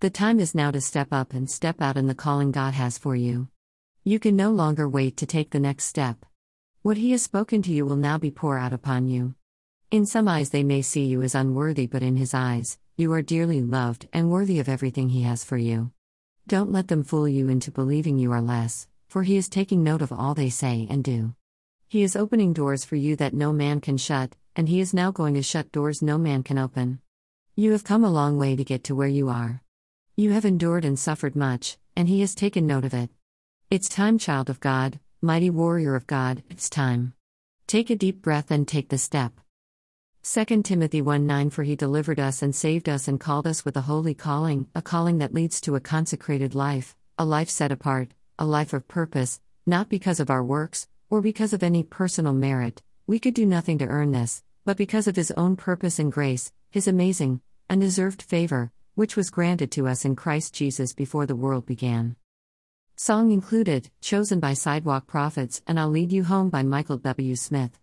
The time is now to step up and step out in the calling God has for you. You can no longer wait to take the next step. What He has spoken to you will now be poured out upon you. In some eyes, they may see you as unworthy, but in His eyes, you are dearly loved and worthy of everything He has for you. Don't let them fool you into believing you are less, for He is taking note of all they say and do. He is opening doors for you that no man can shut, and He is now going to shut doors no man can open. You have come a long way to get to where you are. You have endured and suffered much, and He has taken note of it. It's time, child of God, mighty warrior of God, it's time. Take a deep breath and take the step. 2 Timothy 1 9 For he delivered us and saved us and called us with a holy calling, a calling that leads to a consecrated life, a life set apart, a life of purpose, not because of our works, or because of any personal merit, we could do nothing to earn this, but because of his own purpose and grace, his amazing, undeserved favor, which was granted to us in Christ Jesus before the world began. Song included, chosen by Sidewalk Prophets, and I'll Lead You Home by Michael W. Smith.